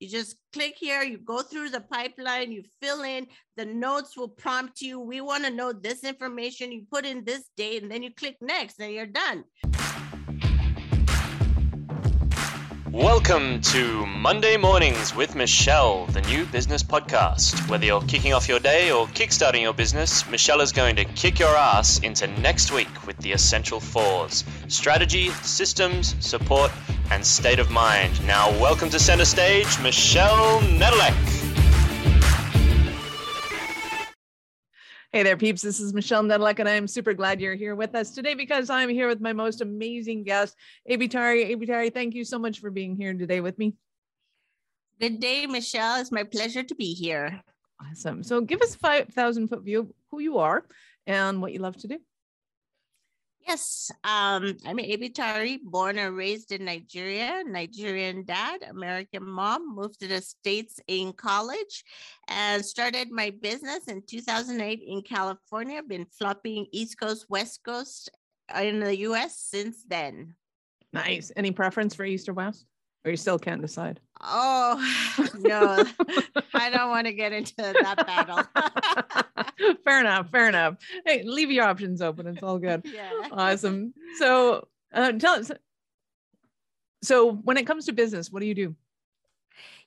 You just click here, you go through the pipeline, you fill in, the notes will prompt you. We want to know this information. You put in this date, and then you click next, and you're done. Welcome to Monday Mornings with Michelle, the new business podcast. Whether you're kicking off your day or kickstarting your business, Michelle is going to kick your ass into next week with the essential fours strategy, systems, support, and state of mind. Now, welcome to center stage, Michelle Nedelec. Hey there, peeps. This is Michelle Nedelec, and I'm super glad you're here with us today because I'm here with my most amazing guest, Ebitari. Ebitari, thank you so much for being here today with me. Good day, Michelle. It's my pleasure to be here. Awesome. So, give us a 5,000 foot view of who you are and what you love to do. Yes, um, I'm Ebitari, born and raised in Nigeria, Nigerian dad, American mom, moved to the States in college and started my business in 2008 in California. Been flopping East Coast, West Coast in the US since then. Nice. Any preference for East or West? Or you still can't decide? Oh, no, I don't want to get into that battle. fair enough. Fair enough. Hey, leave your options open. It's all good. Yeah. Awesome. So, uh, tell us. So, when it comes to business, what do you do?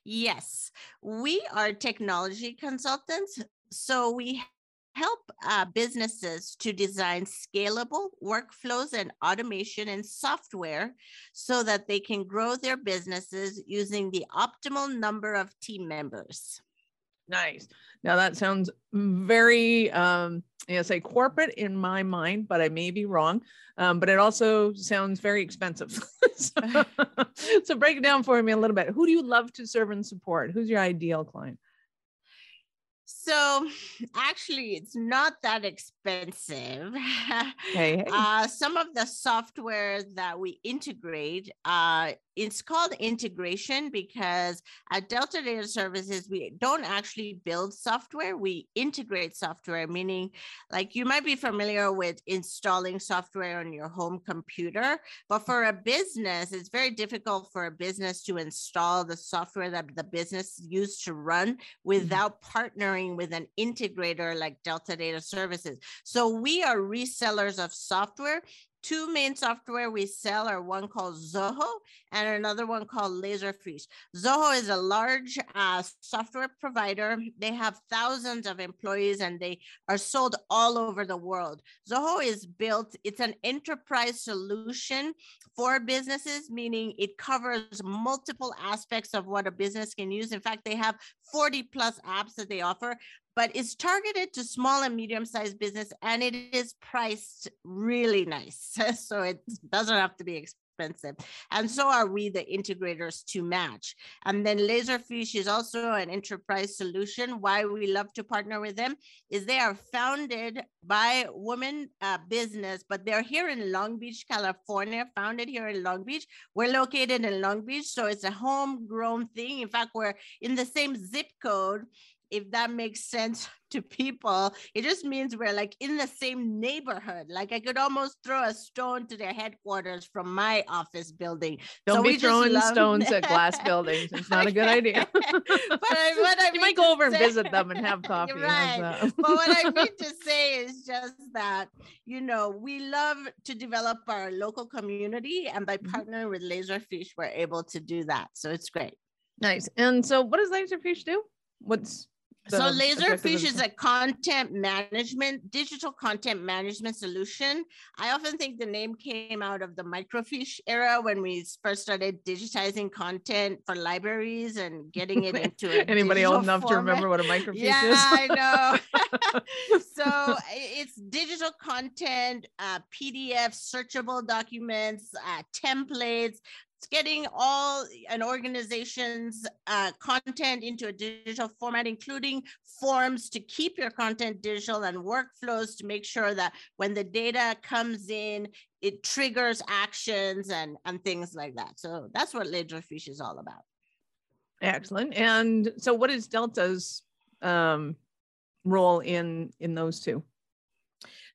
Yes, we are technology consultants. So, we help uh, businesses to design scalable workflows and automation and software so that they can grow their businesses using the optimal number of team members. Nice. Now that sounds very, um, I say corporate in my mind, but I may be wrong. Um, but it also sounds very expensive. so, so break it down for me a little bit. Who do you love to serve and support? Who's your ideal client? So actually, it's not that expensive. Hey, hey. Uh, some of the software that we integrate, uh, it's called integration because at Delta Data Services, we don't actually build software, we integrate software, meaning like you might be familiar with installing software on your home computer, but for a business, it's very difficult for a business to install the software that the business used to run without partnering with an integrator like Delta Data Services. So we are resellers of software two main software we sell are one called Zoho and another one called Laserfiche. Zoho is a large uh, software provider. They have thousands of employees and they are sold all over the world. Zoho is built, it's an enterprise solution for businesses, meaning it covers multiple aspects of what a business can use. In fact, they have 40 plus apps that they offer but it's targeted to small and medium sized business and it is priced really nice. so it doesn't have to be expensive. And so are we the integrators to match. And then Laserfiche is also an enterprise solution. Why we love to partner with them is they are founded by women uh, business, but they're here in Long Beach, California, founded here in Long Beach. We're located in Long Beach, so it's a homegrown thing. In fact, we're in the same zip code if that makes sense to people. It just means we're like in the same neighborhood. Like I could almost throw a stone to their headquarters from my office building. Don't so be throwing love... stones at glass buildings. It's not a good idea. but I, what I you might go over say... and visit them and have coffee. right. but what I mean to say is just that, you know, we love to develop our local community. And by mm-hmm. partnering with Laserfiche, we're able to do that. So it's great. Nice. And so what does Laserfiche do? What's so Laserfiche is a content management, digital content management solution. I often think the name came out of the microfiche era when we first started digitizing content for libraries and getting it into anybody old enough format. to remember what a microfiche is? yeah, is. I know. so it's digital content, uh, PDF, searchable documents, uh, templates, it's getting all an organization's uh, content into a digital format, including forms to keep your content digital and workflows to make sure that when the data comes in, it triggers actions and, and things like that. So that's what Laserfiche is all about. Excellent. And so what is Delta's um, role in, in those two?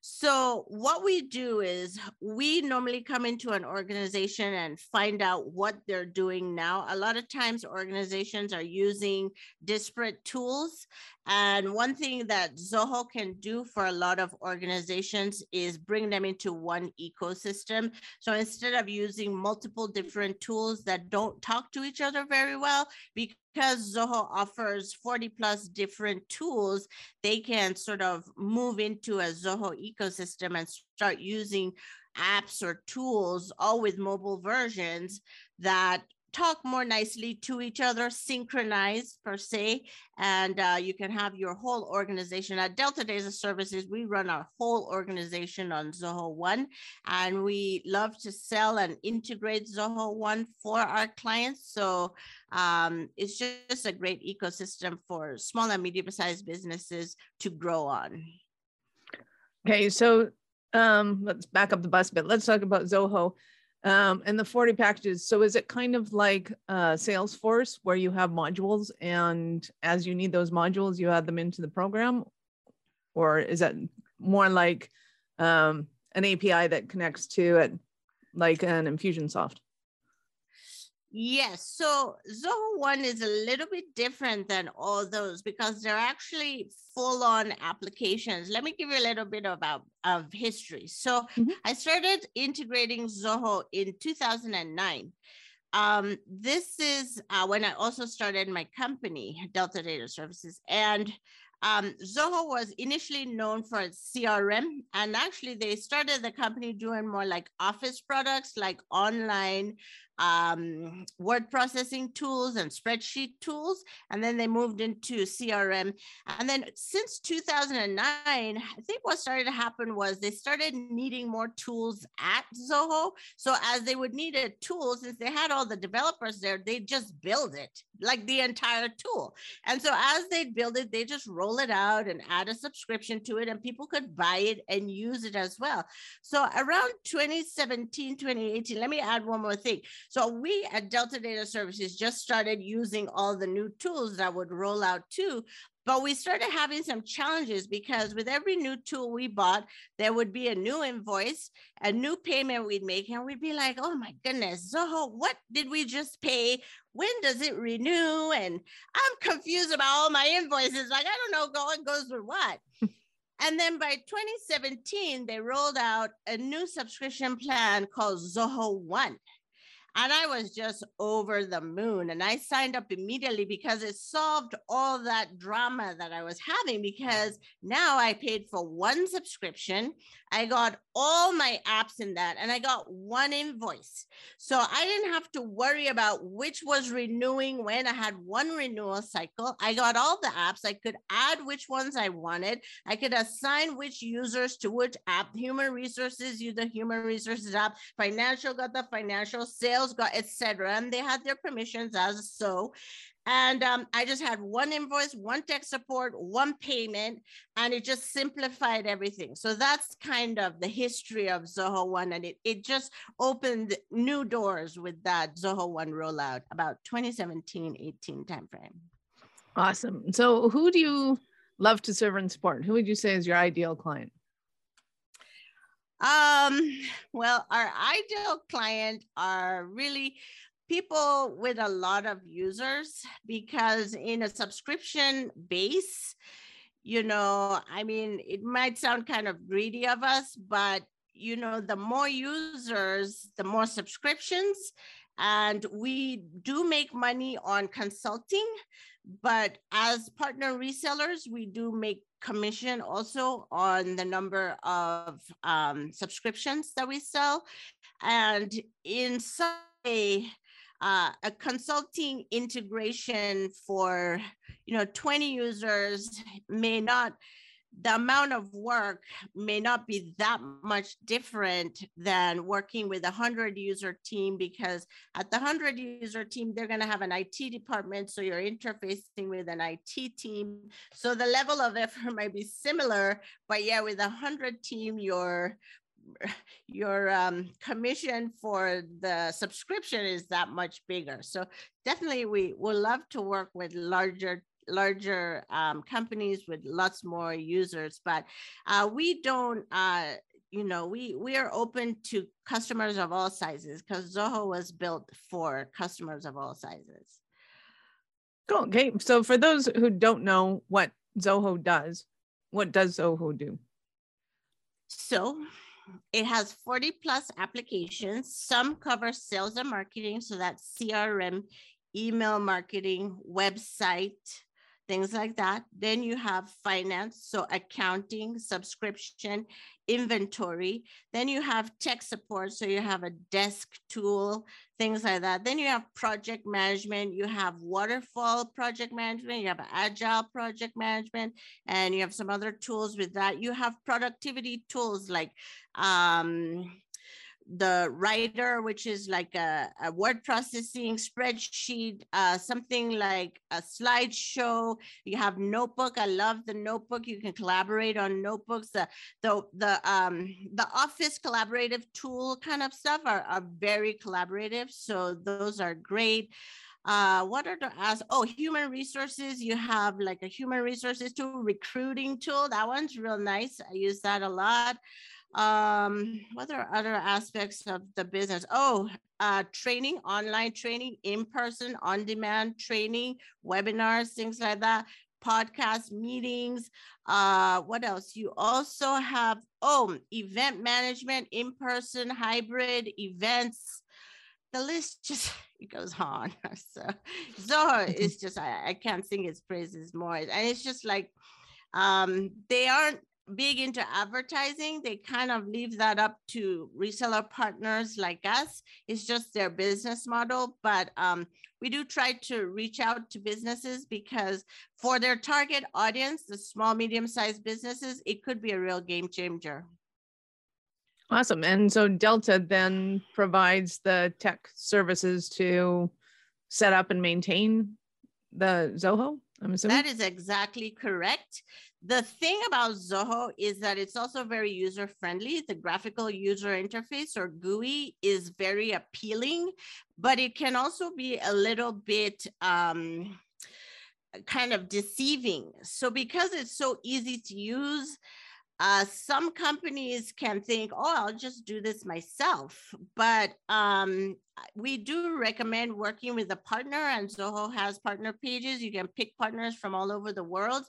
So, what we do is we normally come into an organization and find out what they're doing now. A lot of times, organizations are using disparate tools. And one thing that Zoho can do for a lot of organizations is bring them into one ecosystem. So, instead of using multiple different tools that don't talk to each other very well, because Zoho offers 40 plus different tools, they can sort of move into a Zoho ecosystem and start using apps or tools, all with mobile versions that talk more nicely to each other, synchronize per se, and uh, you can have your whole organization. At Delta Data Services, we run our whole organization on Zoho One, and we love to sell and integrate Zoho One for our clients. So um, it's just a great ecosystem for small and medium-sized businesses to grow on. Okay, so um, let's back up the bus a bit. Let's talk about Zoho um, and the 40 packages. So is it kind of like uh, Salesforce where you have modules and as you need those modules, you add them into the program? Or is that more like um, an API that connects to it like an Infusionsoft? Yes. So Zoho One is a little bit different than all those because they're actually full on applications. Let me give you a little bit about of history. So mm-hmm. I started integrating Zoho in 2009. Um, this is uh, when I also started my company, Delta Data Services. And um, Zoho was initially known for its CRM, and actually they started the company doing more like office products, like online um, word processing tools and spreadsheet tools. And then they moved into CRM. And then since 2009, I think what started to happen was they started needing more tools at Zoho. So as they would need a tool, since they had all the developers there, they just build it like the entire tool. And so as they build it, they just roll it out and add a subscription to it and people could buy it and use it as well. So around 2017, 2018, let me add one more thing. So we at Delta Data Services just started using all the new tools that would roll out too. But we started having some challenges because with every new tool we bought, there would be a new invoice, a new payment we'd make, and we'd be like, oh my goodness, Zoho, what did we just pay? When does it renew? And I'm confused about all my invoices. Like, I don't know, what goes with what. And then by 2017, they rolled out a new subscription plan called Zoho One. And I was just over the moon. And I signed up immediately because it solved all that drama that I was having. Because now I paid for one subscription. I got all my apps in that and I got one invoice. So I didn't have to worry about which was renewing when I had one renewal cycle. I got all the apps. I could add which ones I wanted. I could assign which users to which app. Human resources use the human resources app. Financial got the financial, sales got etc. And they had their permissions as so. And um, I just had one invoice, one tech support, one payment, and it just simplified everything. So that's kind of the history of Zoho One. And it, it just opened new doors with that Zoho One rollout about 2017 18 timeframe. Awesome. So, who do you love to serve and support? Who would you say is your ideal client? Um, well, our ideal client are really people with a lot of users because in a subscription base, you know, I mean, it might sound kind of greedy of us, but you know, the more users, the more subscriptions. And we do make money on consulting, but as partner resellers, we do make commission also on the number of um, subscriptions that we sell. And in some way, uh, a consulting integration for you know 20 users may not the amount of work may not be that much different than working with a 100 user team because at the 100 user team they're going to have an IT department so you're interfacing with an IT team so the level of effort might be similar but yeah with a 100 team you're your um, commission for the subscription is that much bigger. So definitely we would love to work with larger larger um, companies with lots more users. But uh, we don't, uh, you know, we we are open to customers of all sizes because Zoho was built for customers of all sizes. Cool. Okay. So for those who don't know what Zoho does, what does Zoho do? So it has 40 plus applications. Some cover sales and marketing. So that's CRM, email marketing, website, things like that. Then you have finance, so accounting, subscription, inventory. Then you have tech support, so you have a desk tool, things like that. Then you have project management, you have waterfall project management, you have agile project management, and you have some other tools with that. You have productivity tools like um, the writer, which is like a, a word processing spreadsheet, uh, something like a slideshow. You have notebook. I love the notebook. You can collaborate on notebooks. The the the um the office collaborative tool kind of stuff are, are very collaborative. So those are great. Uh, what are the as oh human resources? You have like a human resources tool, recruiting tool. That one's real nice. I use that a lot um what are other aspects of the business? Oh uh training online training in person on demand training webinars things like that podcast meetings uh what else? You also have oh event management in person hybrid events. The list just it goes on. So so it's just I, I can't sing its praises more. And it's just like um they aren't big into advertising, they kind of leave that up to reseller partners like us. It's just their business model. But um, we do try to reach out to businesses because for their target audience, the small, medium sized businesses, it could be a real game changer. Awesome. And so Delta then provides the tech services to set up and maintain the Zoho, I'm assuming? That is exactly correct. The thing about Zoho is that it's also very user friendly. The graphical user interface or GUI is very appealing, but it can also be a little bit um, kind of deceiving. So, because it's so easy to use, uh, some companies can think, oh, I'll just do this myself. But um, we do recommend working with a partner, and Zoho has partner pages. You can pick partners from all over the world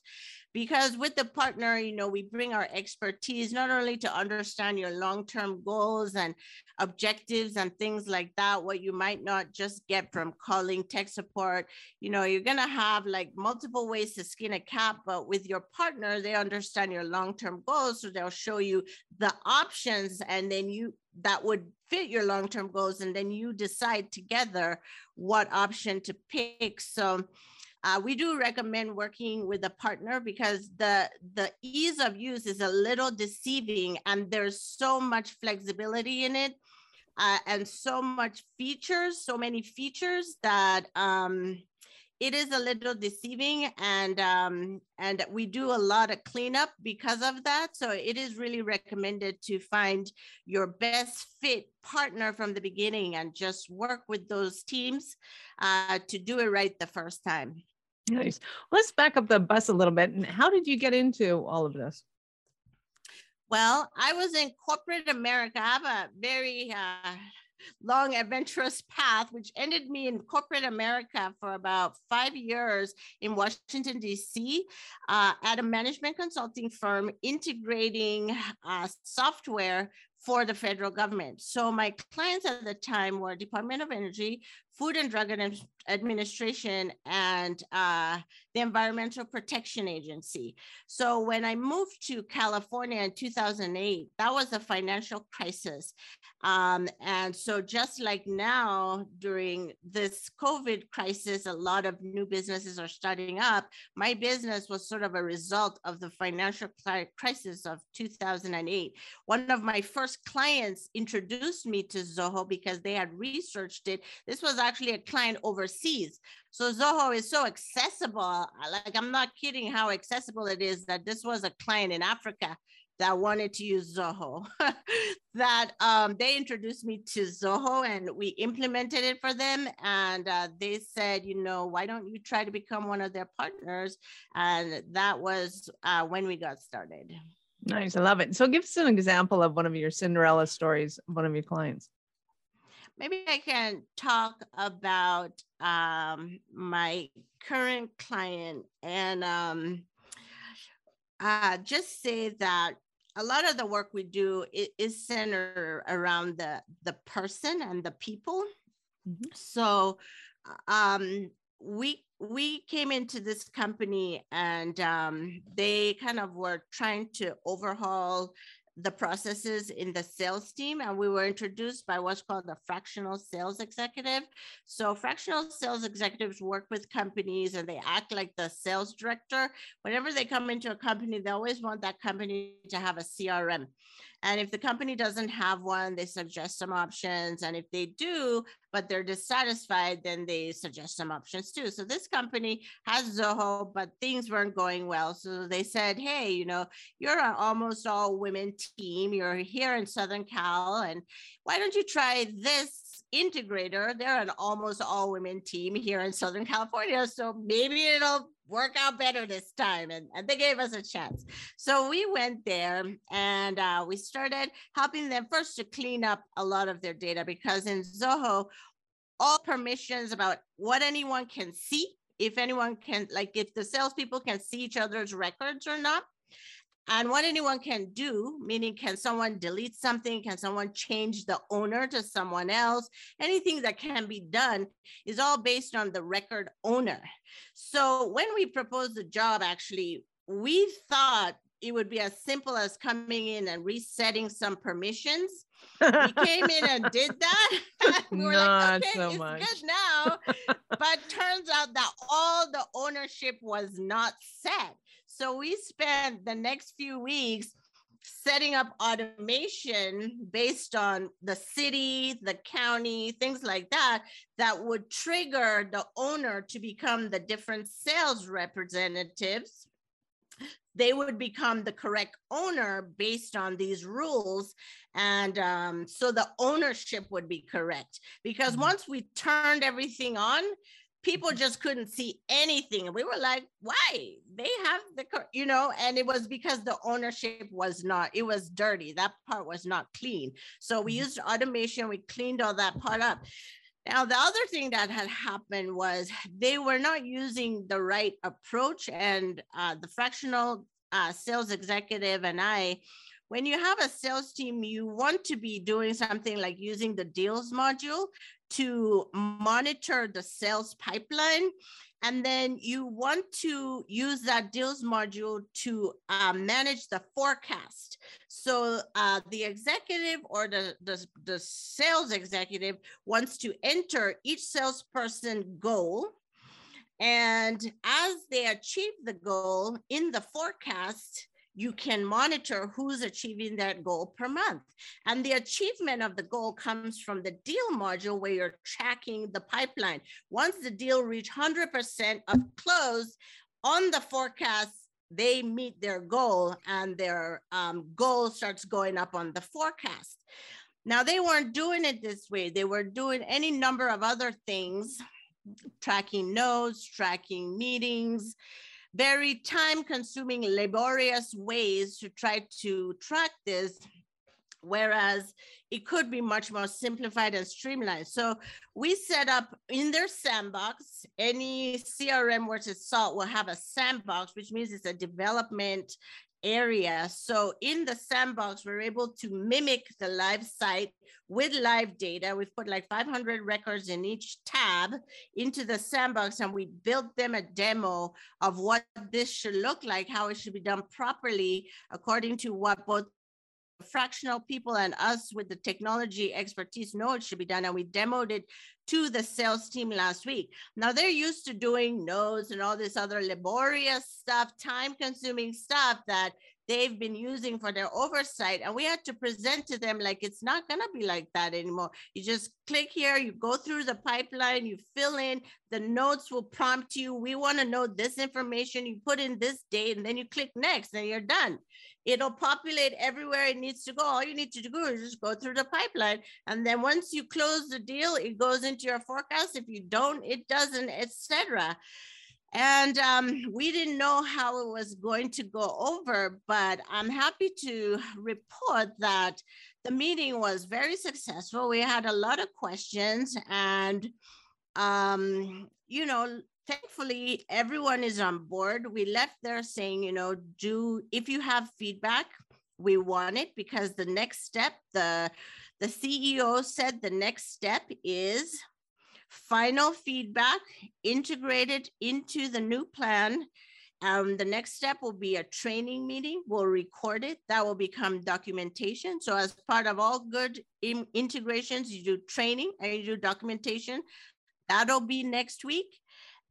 because with the partner, you know, we bring our expertise not only to understand your long term goals and objectives and things like that, what you might not just get from calling tech support. You know, you're going to have like multiple ways to skin a cat, but with your partner, they understand your long term goals. So they'll show you the options and then you that would fit your long-term goals and then you decide together what option to pick. So uh, we do recommend working with a partner because the the ease of use is a little deceiving and there's so much flexibility in it uh, and so much features so many features that um, it is a little deceiving and um, and we do a lot of cleanup because of that. So it is really recommended to find your best fit partner from the beginning and just work with those teams uh, to do it right the first time. Nice. Let's back up the bus a little bit. And how did you get into all of this? Well i was in corporate america. I have a very uh, long adventurous path, which ended me in corporate America for about five years in Washington, D.C., uh, at a management consulting firm integrating uh, software for the federal government. So my clients at the time were Department of Energy, Food and Drug Administration, and uh, the Environmental Protection Agency. So when I moved to California in 2008, that was a financial crisis. Um, and so just like now during this COVID crisis, a lot of new businesses are starting up. My business was sort of a result of the financial crisis of 2008. One of my first clients introduced me to Zoho because they had researched it. This was actually a client overseas. So Zoho is so accessible. Like I'm not kidding how accessible it is that this was a client in Africa that wanted to use Zoho. that um, they introduced me to Zoho and we implemented it for them. And uh, they said, you know, why don't you try to become one of their partners? And that was uh, when we got started. Nice. I love it. So give us an example of one of your Cinderella stories, one of your clients. Maybe I can talk about um, my current client and um, uh, just say that a lot of the work we do is centered around the the person and the people. Mm-hmm. So um, we we came into this company and um, they kind of were trying to overhaul the processes in the sales team and we were introduced by what's called the fractional sales executive. So fractional sales executives work with companies and they act like the sales director. Whenever they come into a company they always want that company to have a crm and if the company doesn't have one, they suggest some options. And if they do, but they're dissatisfied, then they suggest some options too. So this company has Zoho, but things weren't going well. So they said, hey, you know, you're an almost all women team. You're here in Southern Cal. And why don't you try this integrator. They're an almost all women team here in Southern California. So maybe it'll work out better this time. And, and they gave us a chance. So we went there and uh, we started helping them first to clean up a lot of their data because in Zoho, all permissions about what anyone can see, if anyone can, like if the salespeople can see each other's records or not, and what anyone can do, meaning can someone delete something? Can someone change the owner to someone else? Anything that can be done is all based on the record owner. So when we proposed the job, actually, we thought it would be as simple as coming in and resetting some permissions. we came in and did that. we were Not like, okay, so it's much. good now. but turns out that all the ownership was not set. So we spent the next few weeks setting up automation based on the city, the county, things like that, that would trigger the owner to become the different sales representatives. They would become the correct owner based on these rules. And um, so the ownership would be correct. Because mm-hmm. once we turned everything on, people just couldn't see anything. And we were like why? They have the you know? And it was because the ownership was not it was dirty. That part was not clean. So we mm-hmm. used automation. We cleaned all that part up. Now the other thing that had happened was they were not using the right approach. And uh, the fractional uh, sales executive and i when you have a sales team, you want to be doing something like using the deals module to monitor the sales pipeline. And then you want to use that deals module to uh, manage the forecast. So uh, the executive or the, the, the sales executive wants to enter each salesperson goal. And as they achieve the goal in the forecast, you can monitor who's achieving that goal per month. And the achievement of the goal comes from the deal module where you're tracking the pipeline. Once the deal reach 100% of close on the forecast, they meet their goal and their um, goal starts going up on the forecast. Now, they weren't doing it this way. They were doing any number of other things, tracking notes, tracking meetings, very time consuming, laborious ways to try to track this whereas it could be much more simplified and streamlined. So we set up in their sandbox, any CRM worth its salt will have a sandbox, which means it's a development area. So in the sandbox, we're able to mimic the live site with live data. We've put like 500 records in each tab into the sandbox, and we built them a demo of what this should look like, how it should be done properly, according to what both fractional people and us with the technology expertise know it should be done. And we demoed it to the sales team last week. Now they're used to doing notes and all this other laborious stuff, time consuming stuff that they've been using for their oversight. And we had to present to them like it's not going to be like that anymore. You just click here, you go through the pipeline, you fill in, the notes will prompt you. We want to know this information. You put in this date, and then you click next, and you're done. It'll populate everywhere it needs to go. All you need to do is just go through the pipeline. And then once you close the deal, it goes into your forecast. If you don't, it doesn't, etc. And um, we didn't know how it was going to go over, but I'm happy to report that the meeting was very successful. We had a lot of questions, and um, you know, thankfully, everyone is on board. We left there saying, you know, do if you have feedback, we want it because the next step, the the CEO said the next step is final feedback integrated into the new plan. Um, the next step will be a training meeting. We'll record it. That will become documentation. So as part of all good in integrations, you do training and you do documentation. That'll be next week.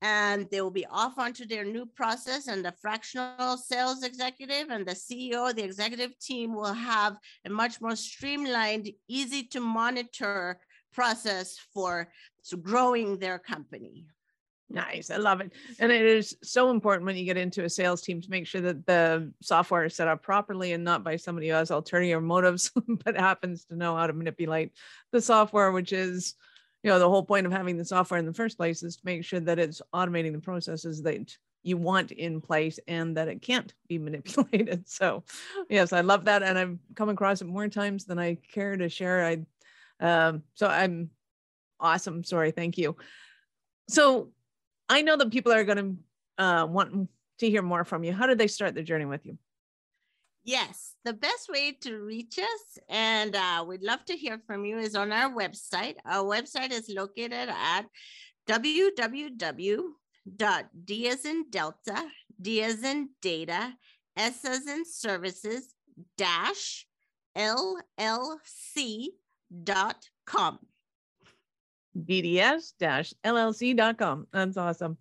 And they will be off onto their new process and the fractional sales executive and the CEO, the executive team will have a much more streamlined, easy to monitor process for growing their company. Nice. I love it. And it is so important when you get into a sales team to make sure that the software is set up properly and not by somebody who has ulterior motives, but happens to know how to manipulate the software, which is, you know, the whole point of having the software in the first place is to make sure that it's automating the processes that you want in place and that it can't be manipulated. So, yes, I love that. And I've come across it more times than I care to share. I um, so I'm awesome. Sorry. Thank you. So I know that people are going to uh, want to hear more from you. How did they start their journey with you? Yes, the best way to reach us, and uh, we'd love to hear from you, is on our website. Our website is located at www.d as in Delta, D as in Data, S as in Services, dash LLC com. DDS-LLC.com. That's awesome.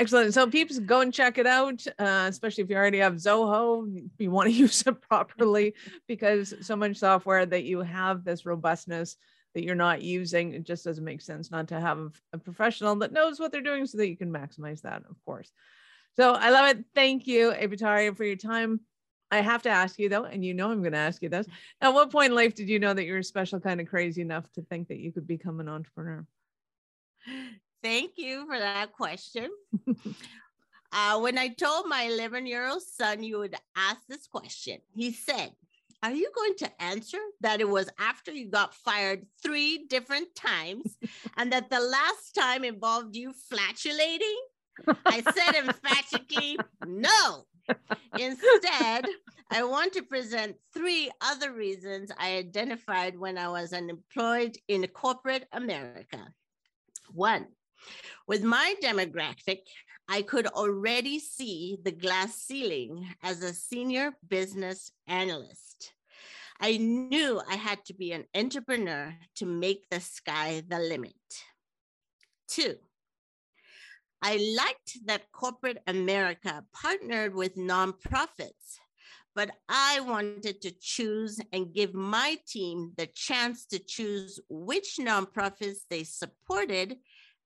Excellent. So peeps, go and check it out, uh, especially if you already have Zoho, you want to use it properly because so much software that you have this robustness that you're not using, it just doesn't make sense not to have a professional that knows what they're doing so that you can maximize that, of course. So I love it. Thank you, Abhitaria, for your time. I have to ask you though, and you know I'm going to ask you this. At what point in life did you know that you were special, kind of crazy enough to think that you could become an entrepreneur? Thank you for that question. uh, when I told my 11 year old son you would ask this question, he said, Are you going to answer that it was after you got fired three different times and that the last time involved you flatulating? I said emphatically, No. Instead, I want to present three other reasons I identified when I was unemployed in corporate America. One, with my demographic, I could already see the glass ceiling as a senior business analyst. I knew I had to be an entrepreneur to make the sky the limit. Two, I liked that corporate America partnered with nonprofits, but I wanted to choose and give my team the chance to choose which nonprofits they supported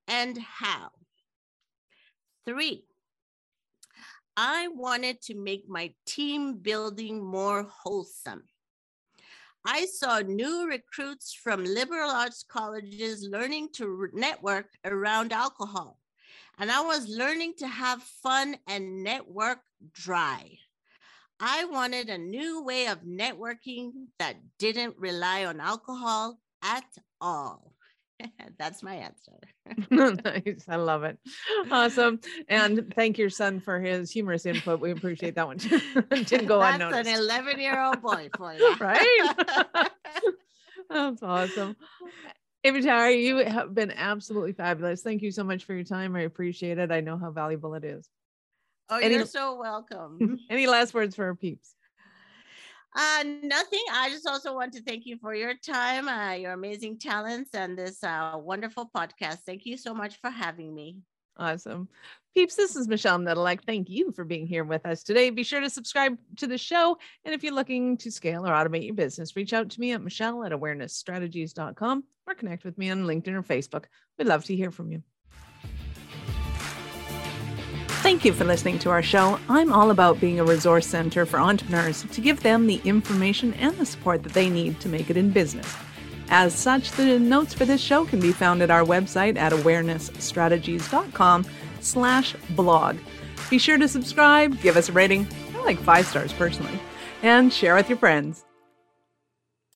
and how. Three, I wanted to make my team building more wholesome. I saw new recruits from liberal arts colleges learning to network around alcohol and I was learning to have fun and network dry. I wanted a new way of networking that didn't rely on alcohol at all. That's my answer. nice. I love it. Awesome. And thank your son for his humorous input. We appreciate that one. Didn't go on. That's unnoticed. an 11 year old boy for you. right? That's awesome. Abhitaria, you have been absolutely fabulous. Thank you so much for your time. I appreciate it. I know how valuable it is. Oh, Any, you're so welcome. Any last words for our peeps? Uh, nothing. I just also want to thank you for your time, uh, your amazing talents, and this uh, wonderful podcast. Thank you so much for having me. Awesome. Peeps, this is Michelle Nedelec. Thank you for being here with us today. Be sure to subscribe to the show. And if you're looking to scale or automate your business, reach out to me at Michelle at awarenessstrategies.com or connect with me on LinkedIn or Facebook. We'd love to hear from you. Thank you for listening to our show. I'm all about being a resource center for entrepreneurs to give them the information and the support that they need to make it in business. As such, the notes for this show can be found at our website at awarenessstrategies.com slash blog. Be sure to subscribe, give us a rating, I like five stars personally, and share with your friends.